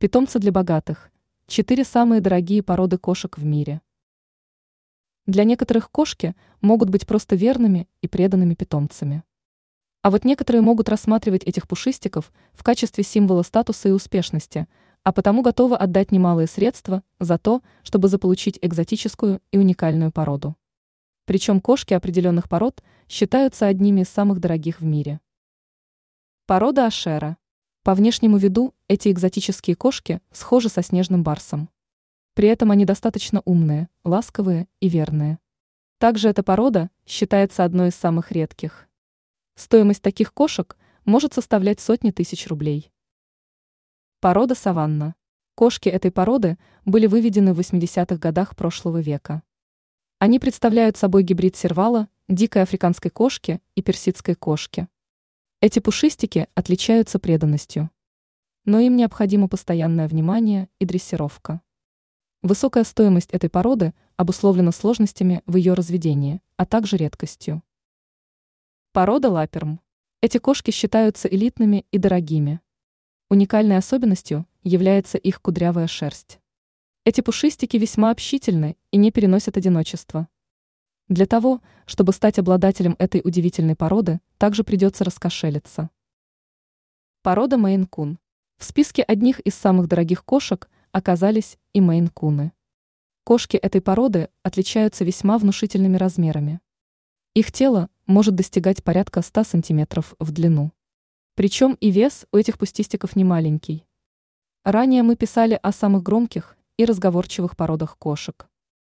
Питомцы для богатых. Четыре самые дорогие породы кошек в мире. Для некоторых кошки могут быть просто верными и преданными питомцами. А вот некоторые могут рассматривать этих пушистиков в качестве символа статуса и успешности, а потому готовы отдать немалые средства за то, чтобы заполучить экзотическую и уникальную породу. Причем кошки определенных пород считаются одними из самых дорогих в мире. Порода Ашера. По внешнему виду эти экзотические кошки схожи со снежным барсом. При этом они достаточно умные, ласковые и верные. Также эта порода считается одной из самых редких. Стоимость таких кошек может составлять сотни тысяч рублей. Порода саванна. Кошки этой породы были выведены в 80-х годах прошлого века. Они представляют собой гибрид сервала, дикой африканской кошки и персидской кошки. Эти пушистики отличаются преданностью. Но им необходимо постоянное внимание и дрессировка. Высокая стоимость этой породы обусловлена сложностями в ее разведении, а также редкостью. Порода лаперм. Эти кошки считаются элитными и дорогими. Уникальной особенностью является их кудрявая шерсть. Эти пушистики весьма общительны и не переносят одиночество. Для того, чтобы стать обладателем этой удивительной породы, также придется раскошелиться. Порода Мейн-кун. В списке одних из самых дорогих кошек оказались и Мейн-куны. Кошки этой породы отличаются весьма внушительными размерами. Их тело может достигать порядка 100 сантиметров в длину. Причем и вес у этих пустистиков не маленький. Ранее мы писали о самых громких и разговорчивых породах кошек.